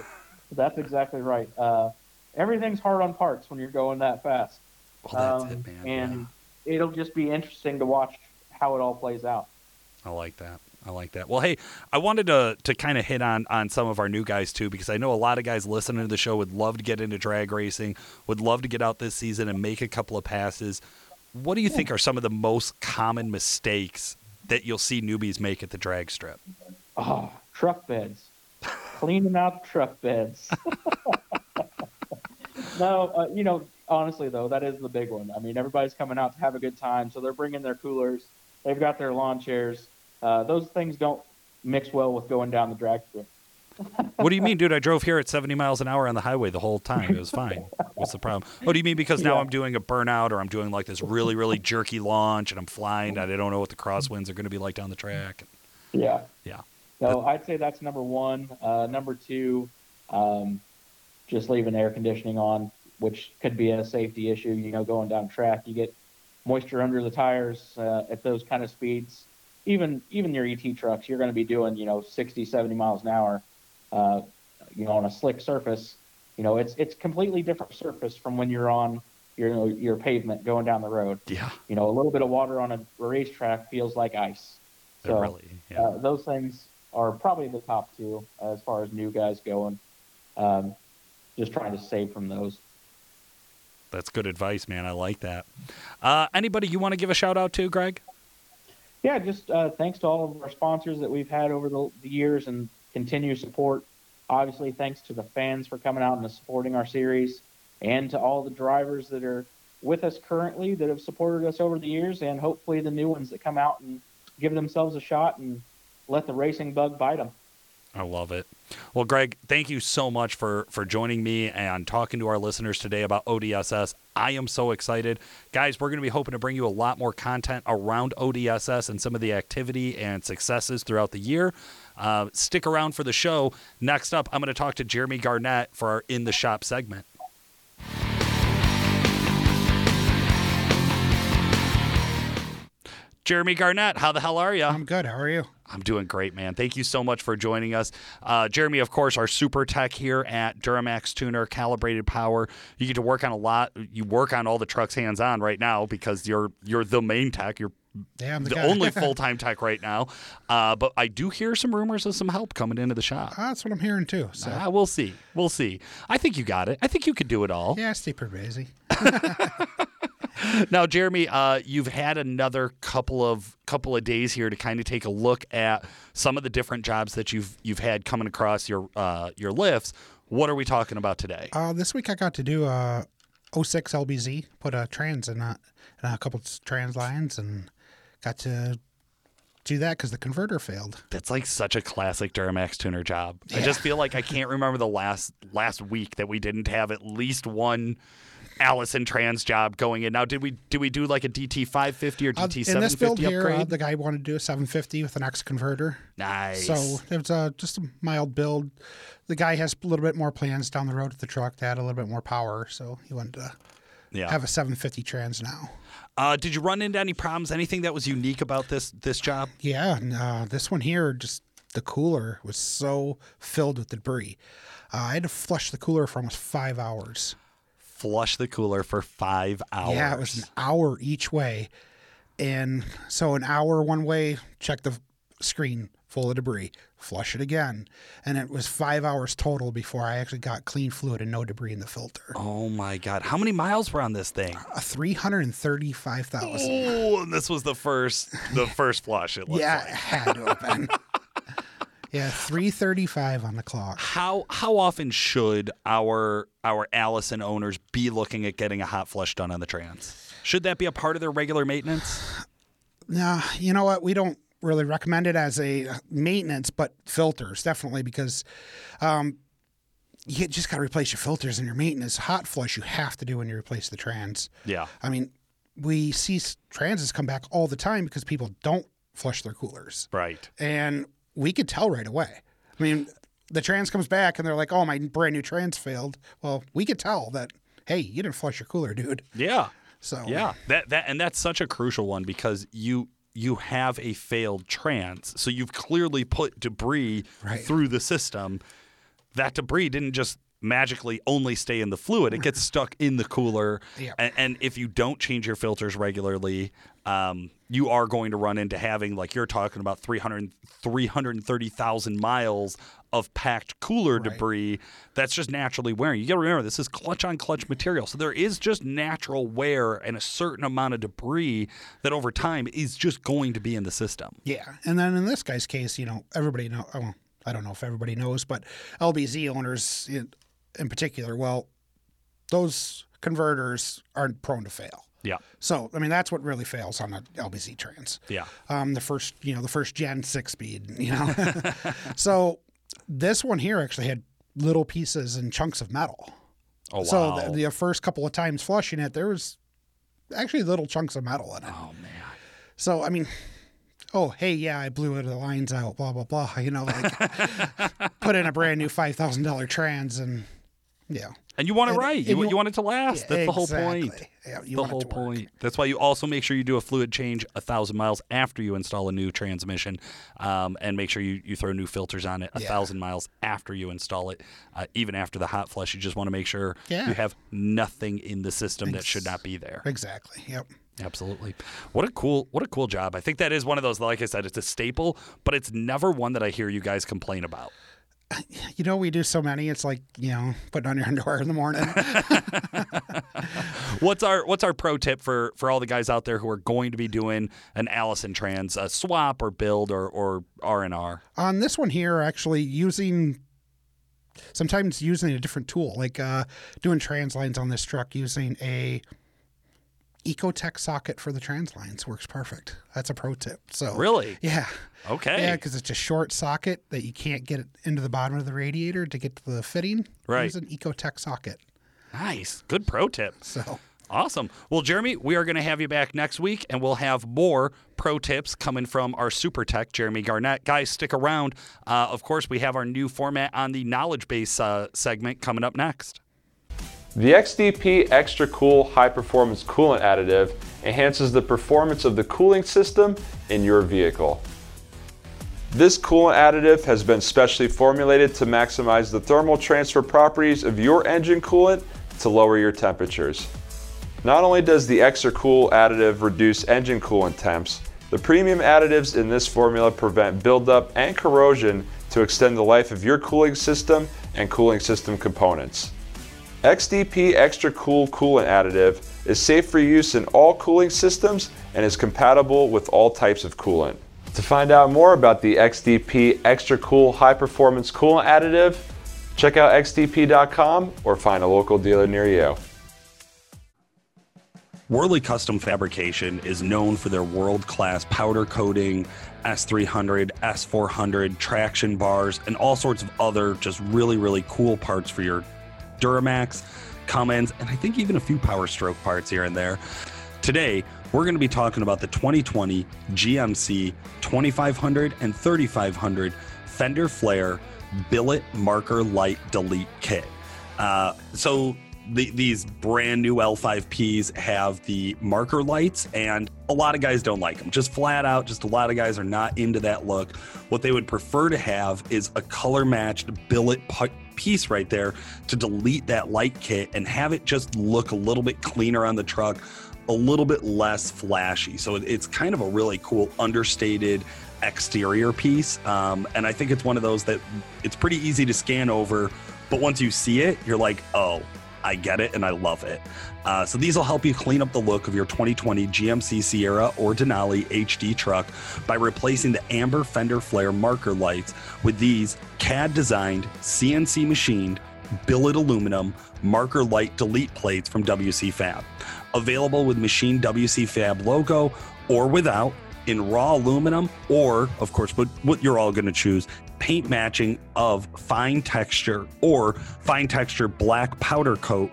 That's exactly right. Uh, everything's hard on parts when you're going that fast. Well, that's Um, it, man. And it'll just be interesting to watch how it all plays out. I like that. I like that. Well, hey, I wanted to to kind of hit on on some of our new guys too, because I know a lot of guys listening to the show would love to get into drag racing, would love to get out this season and make a couple of passes. What do you think are some of the most common mistakes that you'll see newbies make at the drag strip? Oh, truck beds. (laughs) Cleaning out the truck beds. (laughs) no, uh, you know, honestly, though, that is the big one. I mean, everybody's coming out to have a good time, so they're bringing their coolers. They've got their lawn chairs. Uh, those things don't mix well with going down the drag strip. (laughs) What do you mean, dude? I drove here at 70 miles an hour on the highway the whole time. It was fine. What's the problem? Oh, do you mean because now Yeah. I'm doing a burnout or I'm doing like this really, really jerky launch and I'm flying and I don't know what the crosswinds are going to be like down the track? Yeah. Yeah. So I'd say that's number one. Uh, number two, um, just leaving air conditioning on, which could be a safety issue. You know, going down track, you get moisture under the tires uh, at those kind of speeds. Even even your ET trucks, you're going to be doing you know 60, 70 miles an hour. Uh, you know, on a slick surface, you know it's it's completely different surface from when you're on your your pavement going down the road. Yeah, You know, a little bit of water on a racetrack feels like ice. So, really. Yeah. uh, those things are probably the top two as far as new guys going. Um, just trying to save from those. That's good advice, man. I like that. Uh, anybody you want to give a shout out to, Greg? Yeah, just uh, thanks to all of our sponsors that we've had over the, the years and continue support. Obviously, thanks to the fans for coming out and supporting our series, and to all the drivers that are with us currently that have supported us over the years, and hopefully the new ones that come out and give themselves a shot and let the racing bug bite them. I love it. Well, Greg, thank you so much for for joining me and talking to our listeners today about ODSS. I am so excited. Guys, we're going to be hoping to bring you a lot more content around ODSS and some of the activity and successes throughout the year. Uh, stick around for the show. Next up, I'm going to talk to Jeremy Garnett for our In the Shop segment. Jeremy Garnett, how the hell are you? I'm good. How are you? I'm doing great, man. Thank you so much for joining us. Uh, Jeremy, of course, our super tech here at Duramax Tuner, Calibrated Power. You get to work on a lot. You work on all the trucks hands on right now because you're you're the main tech. You're Yeah, I'm the, the only (laughs) full time tech right now. Uh, but I do hear some rumors of some help coming into the shop. Ah, that's what I'm hearing too. So Ah, we'll see. We'll see. I think you got it. I think you could do it all. yeah, I stay pretty busy. (laughs) Now, Jeremy, uh, you've had another couple of couple of days here to kind of take a look at some of the different jobs that you've you've had coming across your uh, your lifts. What are we talking about today? Uh, this week I got to do a 06 LBZ, put a trans in a, in a couple of trans lines, and got to do that because the converter failed. That's like such a classic Duramax tuner job. I just feel like I (laughs) can't remember the last last week that we didn't have at least one Allison trans job going in. Now, did we did we do like a DT 550 or Uh, DT in this build 750 here, uh, upgrade? the guy wanted to do a 750 with an X converter. nice. So it was uh, just a mild build. The guy has a little bit more plans down the road with the truck to add a little bit more power. So he wanted to yeah. have a 750 trans now. Uh, did you run into any problems? Anything that was unique about this this job? Yeah, and, uh, this one here, just the cooler was so filled with debris. Uh, I had to flush the cooler for almost five hours. Flush the cooler for five hours. Yeah, it was an hour each way. And so an hour one way, check the screen full of debris, flush it again. And it was five hours total before I actually got clean fluid and no debris in the filter. Oh my god! How many miles were on this thing? Uh, 335,000. Oh, and this was the first the (laughs) first flush. It looks yeah, like. it had to have been. (laughs) yeah, 335 on the clock. How how often should our our Allison owners be looking at getting a hot flush done on the trans? Should that be a part of their regular maintenance? Nah, you know what? We don't really recommend it as a maintenance, but filters definitely because um, you just got to replace your filters and your maintenance. Hot flush you have to do when you replace the trans. Yeah. I mean, we see transes come back all the time because people don't flush their coolers, Right. and we could tell right away. I mean, the trans comes back and they're like, "Oh, my brand new trans failed." Well, we could tell that. Hey, you didn't flush your cooler, dude. Yeah. So Yeah. That that and that's such a crucial one because you you have a failed trans. So you've clearly put debris Right. through the system. That debris didn't just magically only stay in the fluid. It gets stuck in the cooler. Yeah. And, and if you don't change your filters regularly, um, you are going to run into having, like you're talking about, 300, 330,000 miles of packed cooler Right. debris that's just naturally wearing. You got to remember, this is clutch on clutch material. So there is just natural wear and a certain amount of debris that over time is just going to be in the system. Yeah, and then in this guy's case, you know, everybody know. Oh, well, I don't know if everybody knows, but LBZ owners in, in particular, well, those converters aren't prone to fail. Yeah. So I mean that's what really fails on a LBZ trans. Yeah. Um, the first you know the first gen six speed. You know, (laughs) so this one here actually had little pieces and chunks of metal. Oh wow. So the, the first couple of times flushing it, there was actually little chunks of metal in it. oh man. So I mean, oh hey yeah, I blew out the lines out, blah blah blah. (laughs) You know, like put in a brand new five thousand dollar trans and yeah, And you want it And- right. You, you- want it to last. That's the whole point. Yeah, the whole point. That's why you also make sure you do a fluid change a thousand miles after you install a new transmission, um, and make sure you, you throw new filters on it a Yeah. thousand miles after you install it. Uh, even after the hot flush, you just want to make sure Yeah. you have nothing in the system that should not be there. exactly. Yep. Absolutely. What a cool what a cool job. I think that is one of those like I said it's a staple, but it's never one that I hear you guys complain about. You know, we do so many. It's like you know, putting on your underwear in the morning. (laughs) What's our what's our pro tip for for all the guys out there who are going to be doing an Allison trans a swap or build or or R and R? on this one here, actually using sometimes using a different tool, like uh, doing trans lines on this truck using a Ecotech socket for the trans lines works perfect. That's a pro tip. So Really? yeah, Okay. yeah, because it's a short socket that you can't get into the bottom of the radiator to get to the fitting. Right. Use an Ecotech socket. Nice. Good pro tip. So Awesome. Well, Jeremy, we are going to have you back next week, and we'll have more pro tips coming from our super tech, Jeremy Garnett. Guys, stick around. Uh, of course, we have our new format on the knowledge base uh, segment coming up next. The XDP Extra Cool High Performance Coolant Additive enhances the performance of the cooling system in your vehicle. This coolant additive has been specially formulated to maximize the thermal transfer properties of your engine coolant to lower your temperatures. Not only does the Extra Cool additive reduce engine coolant temps, the premium additives in this formula prevent buildup and corrosion to extend the life of your cooling system and cooling system components. XDP Extra Cool Coolant Additive is safe for use in all cooling systems and is compatible with all types of coolant. To find out more about the XDP Extra Cool High Performance Coolant Additive, check out xdp.com or find a local dealer near you. Wehrli Custom Fabrication is known for their world class powder coating, S300, S400, traction bars, and all sorts of other just really, really cool parts for your Duramax, Cummins, and I think even a few Power Stroke parts here and there. Today, we're going to be talking about the 2020 GMC 2500 and 3500 Fender Flare Billet Marker Light Delete Kit. Uh, so the, these brand new L5Ps have the marker lights, and a lot of guys don't like them. Just flat out, just a lot of guys are not into that look. What they would prefer to have is a color matched billet piece right there to delete that light kit and have it just look a little bit cleaner on the truck, a little bit less flashy. So it's kind of a really cool, understated exterior piece. Um, and I think it's one of those that it's pretty easy to scan over, but once you see it, you're like, oh, I get it and I love it. Uh, so these will help you clean up the look of your 2020 GMC Sierra or Denali HD truck by replacing the amber fender flare marker lights with these CAD designed, CNC machined, billet aluminum marker light delete plates from WC Fab. Available with machine WC Fab logo or without in raw aluminum or of course what, what you're all going to choose paint matching of fine texture or fine texture black powder coat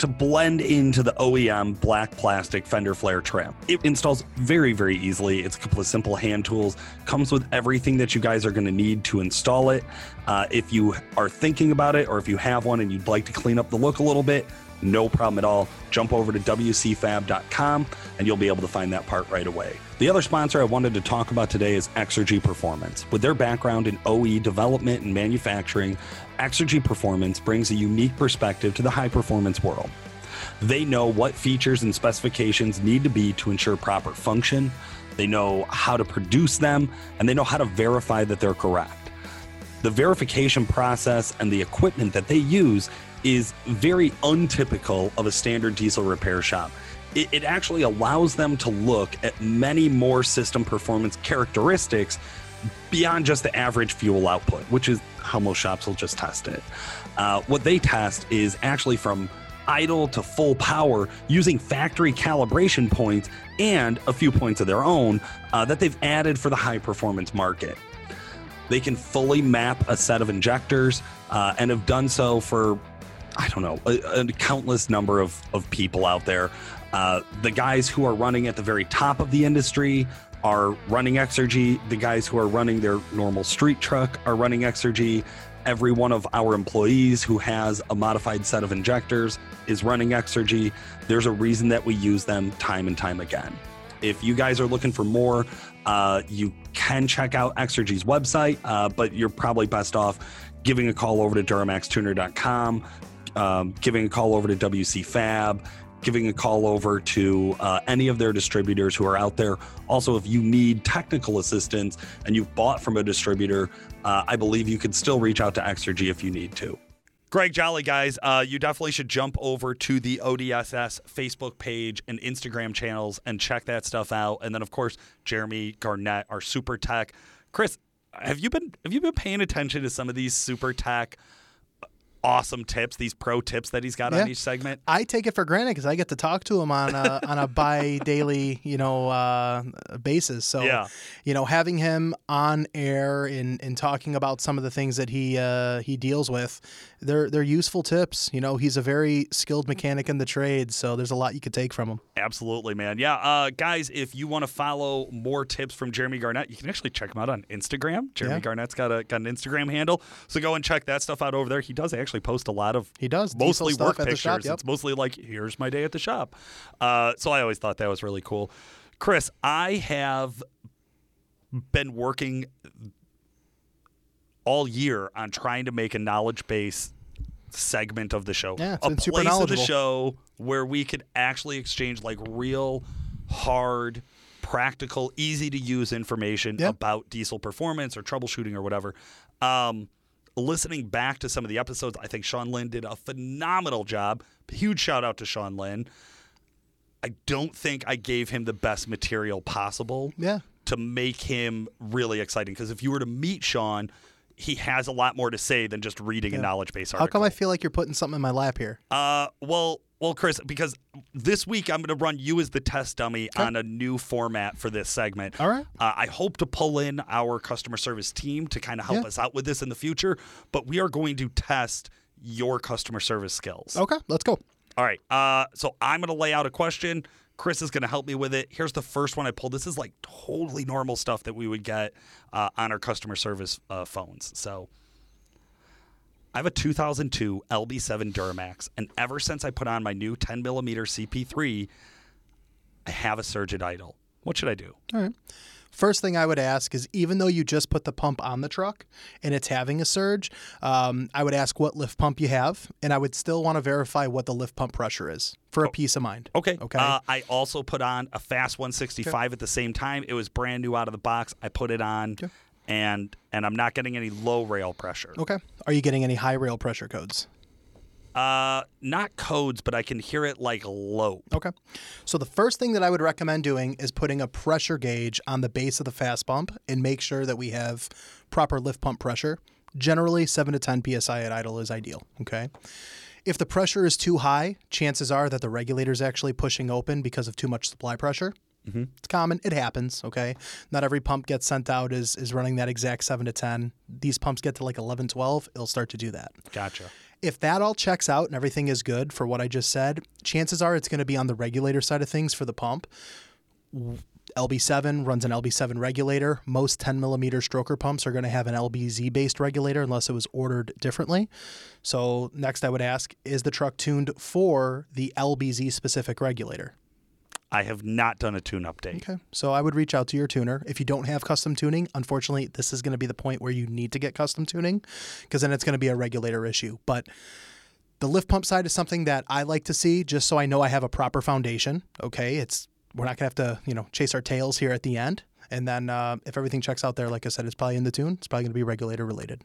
to blend into the OEM black plastic fender flare trim. It installs very, very easily. It's a couple of simple hand tools, comes with everything that you guys are going to need to install it. Uh, if you are thinking about it or if you have one and you'd like to clean up the look a little bit, no problem at all. Jump over to WCFab.com and you'll be able to find that part right away. The other sponsor I wanted to talk about today is Exergy Performance. With their background in OE development and manufacturing, Exergy Performance brings a unique perspective to the high performance world. They know what features and specifications need to be to ensure proper function, they know how to produce them, and they know how to verify that they're correct the verification process and the equipment that they use is very untypical of a standard diesel repair shop. It, it, actually allows them to look at many more system performance characteristics beyond just the average fuel output, which is how most shops will just test it. Uh, what they test is actually from idle to full power using factory calibration points and a few points of their own uh, that they've added for the high performance market. They can fully map a set of injectors uh, and have done so for, I don't know, a, a countless number of, of people out there. Uh, the guys who are running at the very top of the industry are running Exergy. The guys who are running their normal street truck are running Exergy. Every one of our employees who has a modified set of injectors is running Exergy. There's a reason that we use them time and time again. If you guys are looking for more, uh, you can check out Exergy's website, uh, but you're probably best off giving a call over to DuramaxTuner.com, um, giving a call over to WC Fab, giving a call over to uh, any of their distributors who are out there. Also, if you need technical assistance and you've bought from a distributor, uh, I believe you can still reach out to Exergy if you need to. Greg Jolly, guys, uh, you definitely should jump over to the ODSS Facebook page and Instagram channels and check that stuff out. And then, of course, Jeremy Garnett, our super tech. Chris, have you been have you been paying attention to some of these super tech awesome tips, these pro tips that he's got Yeah. on each segment? I take it for granted because I get to talk to him on a, on a (laughs) bi daily, you know, uh, basis. So, Yeah. you know, having him on air and, and talking about some of the things that he uh, he deals with, they're they're useful tips. You know, he's a very skilled mechanic in the trade, so there's a lot you could take from him. Absolutely, man. Yeah, uh, guys, if you want to follow more tips from Jeremy Garnett, you can actually check him out on Instagram. Jeremy Yeah. Garnett's got a got an Instagram handle, so go and check that stuff out over there. He does actually post a lot of He does mostly work pictures. shop, yep. It's mostly like here's my day at the shop. Uh, so I always thought that was really cool. Chris, I have been working all year on trying to make a knowledge base segment of the show. Yeah, a place of the show where we could actually exchange like real hard practical easy to use information Yeah. about diesel performance or troubleshooting or whatever um, listening back to some of the episodes i think sean lynn did a phenomenal job huge shout out to sean lynn i don't think i gave him the best material possible Yeah. to make him really exciting because if you were to meet sean he has a lot more to say than just reading a knowledge base article. How come I feel like you're putting something in my lap here? uh, well, well, Chris, because this week I'm going to run you as the test dummy on a new format for this segment. All right. Uh, I hope to pull in our customer service team to kind of help Yeah. us out with this in the future, but we are going to test your customer service skills. Okay, let's go. All right. Uh, so I'm going to lay out a question. Chris is going to help me with it. Here's the first one I pulled. This is like totally normal stuff that we would get uh, on our customer service uh, phones. So I have a 2002 LB7 Duramax, and ever since I put on my new 10 millimeter CP3, I have a surge at idle. What should I do? All right. First thing I would ask is even though you just put the pump on the truck and it's having a surge, um, I would ask what lift pump you have, and I would still want to verify what the lift pump pressure is for a peace of mind. Okay. Okay. Uh, I also put on a FASS 165 at the same time. It was brand new out of the box. I put it on, and and I'm not getting any low rail pressure. Okay. Are you getting any high rail pressure codes? Uh, not codes, but I can hear it like low. Okay. So the first thing that I would recommend doing is putting a pressure gauge on the base of the FASS pump and make sure that we have proper lift pump pressure. Generally, 7 to 10 psi at idle is ideal, okay? If the pressure is too high, chances are that the regulator is actually pushing open because of too much supply pressure. Mm-hmm. It's common. It happens. Okay. Not every pump gets sent out is, is running that exact 7 to 10. These pumps get to like 11, 12, it'll start to do that. Gotcha. If that all checks out and everything is good for what I just said, chances are it's going to be on the regulator side of things for the pump. LB7 runs an LB7 regulator. Most 10 millimeter stroker pumps are going to have an LBZ based regulator unless it was ordered differently. So, next I would ask is the truck tuned for the LBZ specific regulator? I have not done a tune update. Okay. So I would reach out to your tuner. If you don't have custom tuning, unfortunately, this is going to be the point where you need to get custom tuning because then it's going to be a regulator issue. But the lift pump side is something that I like to see just so I know I have a proper foundation. Okay. It's we're not going to have to, you know, chase our tails here at the end. And then uh, if everything checks out there, like I said, it's probably in the tune. It's probably going to be regulator related.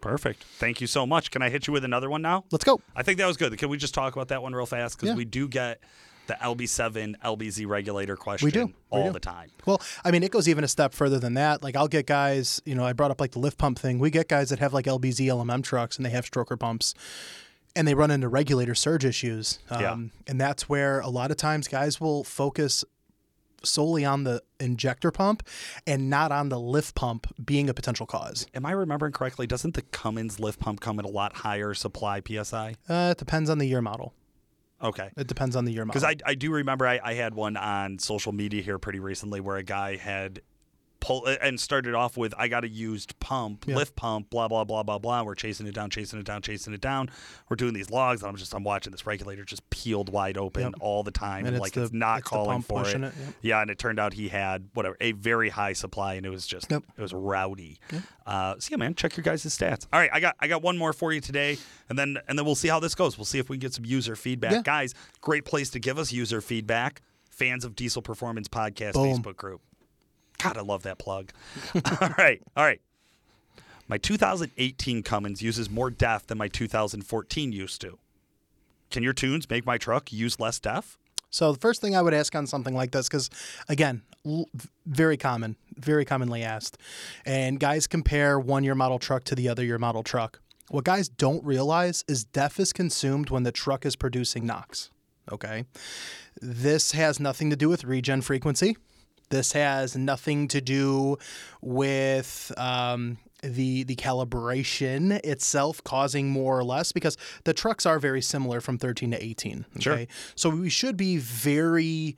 Perfect. Thank you so much. Can I hit you with another one now? Let's go. I think that was good. Can we just talk about that one real fast? Because Yeah. we do get the LB7, LBZ regulator question We do. We all do. the time. Well, I mean, it goes even a step further than that. Like, I'll get guys, you know, I brought up like the lift pump thing. We get guys that have like LBZ LMM trucks and they have stroker pumps. and they run into regulator surge issues. Um, Yeah. And that's where a lot of times guys will focus solely on the injector pump and not on the lift pump being a potential cause. Am I remembering correctly? Doesn't the Cummins lift pump come at a lot higher supply psi? Uh, it depends on the year model. Okay. It depends on the year model. Because I, I do remember I, I had one on social media here pretty recently where a guy had pull and started off with I got a used pump, Yeah. lift pump, blah blah blah blah blah. We're chasing it down, chasing it down, chasing it down. We're doing these logs, and I'm just I'm watching this regulator just peeled wide open Yep. all the time, And and, it's like the- it's not it's calling for it. it, yep. Yeah, and it turned out he had whatever a very high supply, and it was just Yep. it was rowdy. Uh, so yeah, man, check your guys' stats. All right, I got I got one more for you today, and then and then we'll see how this goes. We'll see if we can get some user feedback, Yeah. guys. Great place to give us user feedback. Fans of Diesel Performance Podcast Boom. Facebook group. God, I love that plug. (laughs) all right, all right. My 2018 Cummins uses more DEF than my 2014 used to. Can your tunes make my truck use less DEF? So the first thing I would ask on something like this, because again, l- very common, very commonly asked, and guys compare one year model truck to the other year model truck. What guys don't realize is DEF is consumed when the truck is producing NOx. Okay, this has nothing to do with regen frequency. This has nothing to do with um, the the calibration itself causing more or less because the trucks are very similar from 13 to 18. Okay, Sure. so we should be very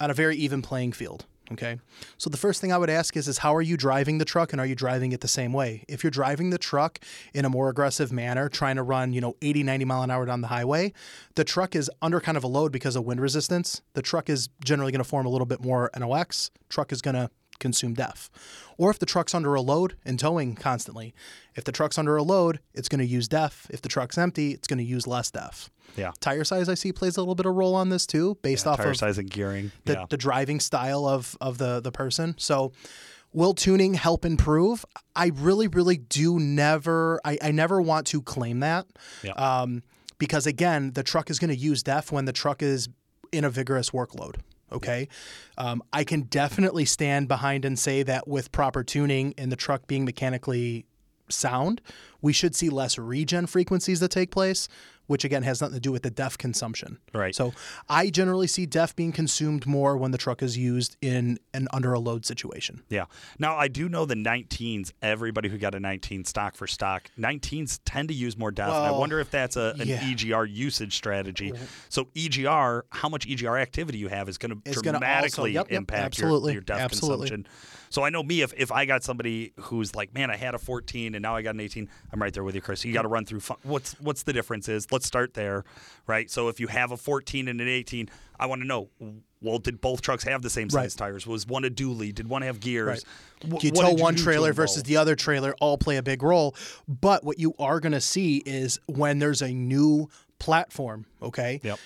on a very even playing field. Okay. So the first thing I would ask is is how are you driving the truck and are you driving it the same way? If you're driving the truck in a more aggressive manner, trying to run, you know, 80, 90 mile an hour down the highway, the truck is under kind of a load because of wind resistance. The truck is generally going to form a little bit more NOx. Truck is going to consume DEF. Or if the truck's under a load and towing constantly, if the truck's under a load, it's going to use DEF. If the truck's empty, it's going to use less DEF. Yeah. Tire size I see plays a little bit of a role on this too, based off Tire of size and gearing. the, yeah. the driving style of of the the person. So will tuning help improve? I really, really do never I, I never want to claim that. Yeah. Um, because again, the truck is going to use DEF when the truck is in a vigorous workload. Okay. Um, I can definitely stand behind and say that with proper tuning and the truck being mechanically sound, we should see less regen frequencies that take place, which again has nothing to do with the DEF consumption. Right. So I generally see DEF being consumed more when the truck is used in an under a load situation. Yeah. Now I do know the 19s. Everybody who got a 19 stock for stock, 19s tend to use more DEF. and I wonder if that's a, an yeah. EGR usage strategy. So EGR, how much EGR activity you have is going to gonna also- dramatically yep, yep, impact your, absolutely, your DEF absolutely. consumption. So I know me if, if I got somebody who's like, man, I had a 14 and now I got an 18, I'm right there with you, Chris. You got to run through fu- what's what's the difference is. Let's start there, right? So if you have a 14 and an 18, I want to know. Well, did both trucks have the same size Right. tires? Was one a dually? Did one have gears? Wh- Do you tow one to trailer versus the other trailer all play a big role. But what you are going to see is when there's a new platform, okay? Yep.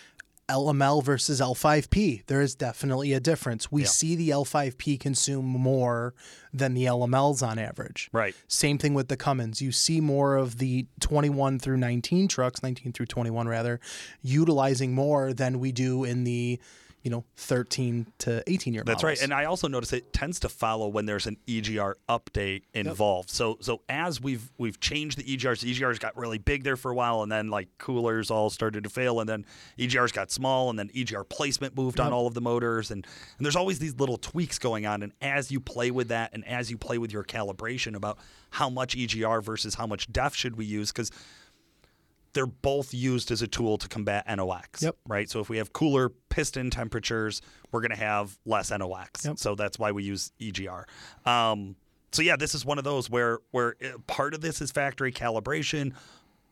LML versus L5P. There is definitely a difference. We Yeah. see the L5P consume more than the LMLs on average. Right. Same thing with the Cummins. You see more of the 21 through 19 trucks, 19 through 21 rather, utilizing more than we do in the, you know, 13 to 18 year old. That's right. And I also notice it tends to follow when there's an EGR update involved. So so as we've we've changed the EGRs, the EGRs got really big there for a while and then like coolers all started to fail and then EGRs got small and then EGR placement moved on all of the motors and, and there's always these little tweaks going on and as you play with that and as you play with your calibration about how much EGR versus how much DEF should we use cuz they're both used as a tool to combat NOx. Yep. Right. So if we have cooler piston temperatures, we're going to have less NOx. Yep. So that's why we use EGR. Um, so yeah, this is one of those where where uh, part of this is factory calibration,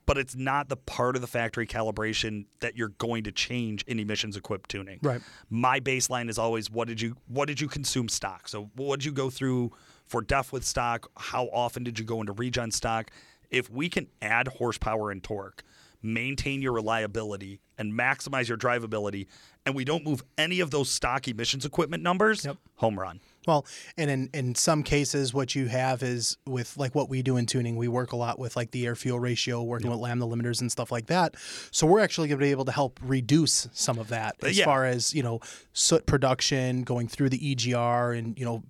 but it's not the part of the factory calibration that you're going to change in emissions equipped tuning. Right. My baseline is always what did you what did you consume stock? So what did you go through for DEF with stock? How often did you go into regen stock? If we can add horsepower and torque, maintain your reliability and maximize your drivability, and we don't move any of those stock emissions equipment numbers, Yep. home run. Well, and in, in some cases, what you have is with like what we do in tuning, we work a lot with like the air fuel ratio, working with lambda limiters and stuff like that. So we're actually going to be able to help reduce some of that uh, as yeah. far as, you know, soot production going through the EGR and, you know,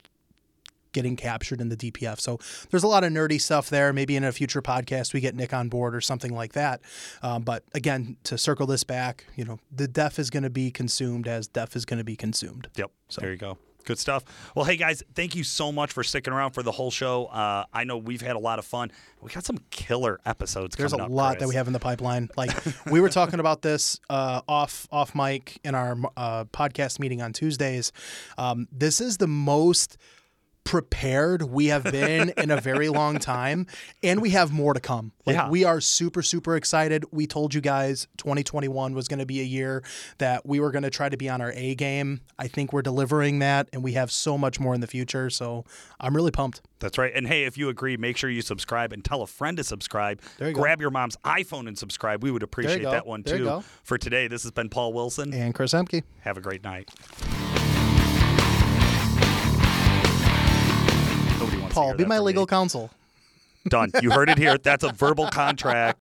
getting captured in the DPF. So there's a lot of nerdy stuff there. Maybe in a future podcast we get Nick on board or something like that. Um, but again, to circle this back, you know, the def is going to be consumed as def is going to be consumed. Yep. So There you go. Good stuff. Well, hey guys, thank you so much for sticking around for the whole show. Uh, I know we've had a lot of fun. We got some killer episodes. There's a up, lot that we have in the pipeline. (laughs) Like we were talking about this uh, off off mic in our uh, podcast meeting on Tuesdays. Um, this is the most prepared we have been (laughs) in a very long time, and we have more to come. Like Yeah. we are super super excited. We told you guys 2021 was going to be a year that we were going to try to be on our A game. I think we're delivering that, and we have so much more in the future. So I'm really pumped. That's right. And hey, if you agree, make sure you subscribe and tell a friend to subscribe. There you go. Grab your mom's iPhone and subscribe. We would appreciate that one There too. For today, this has been Paul Wilson. And Chris Emke. Have a great night. Paul, be my legal me. counsel. Done. You heard it here. That's a verbal (laughs) contract.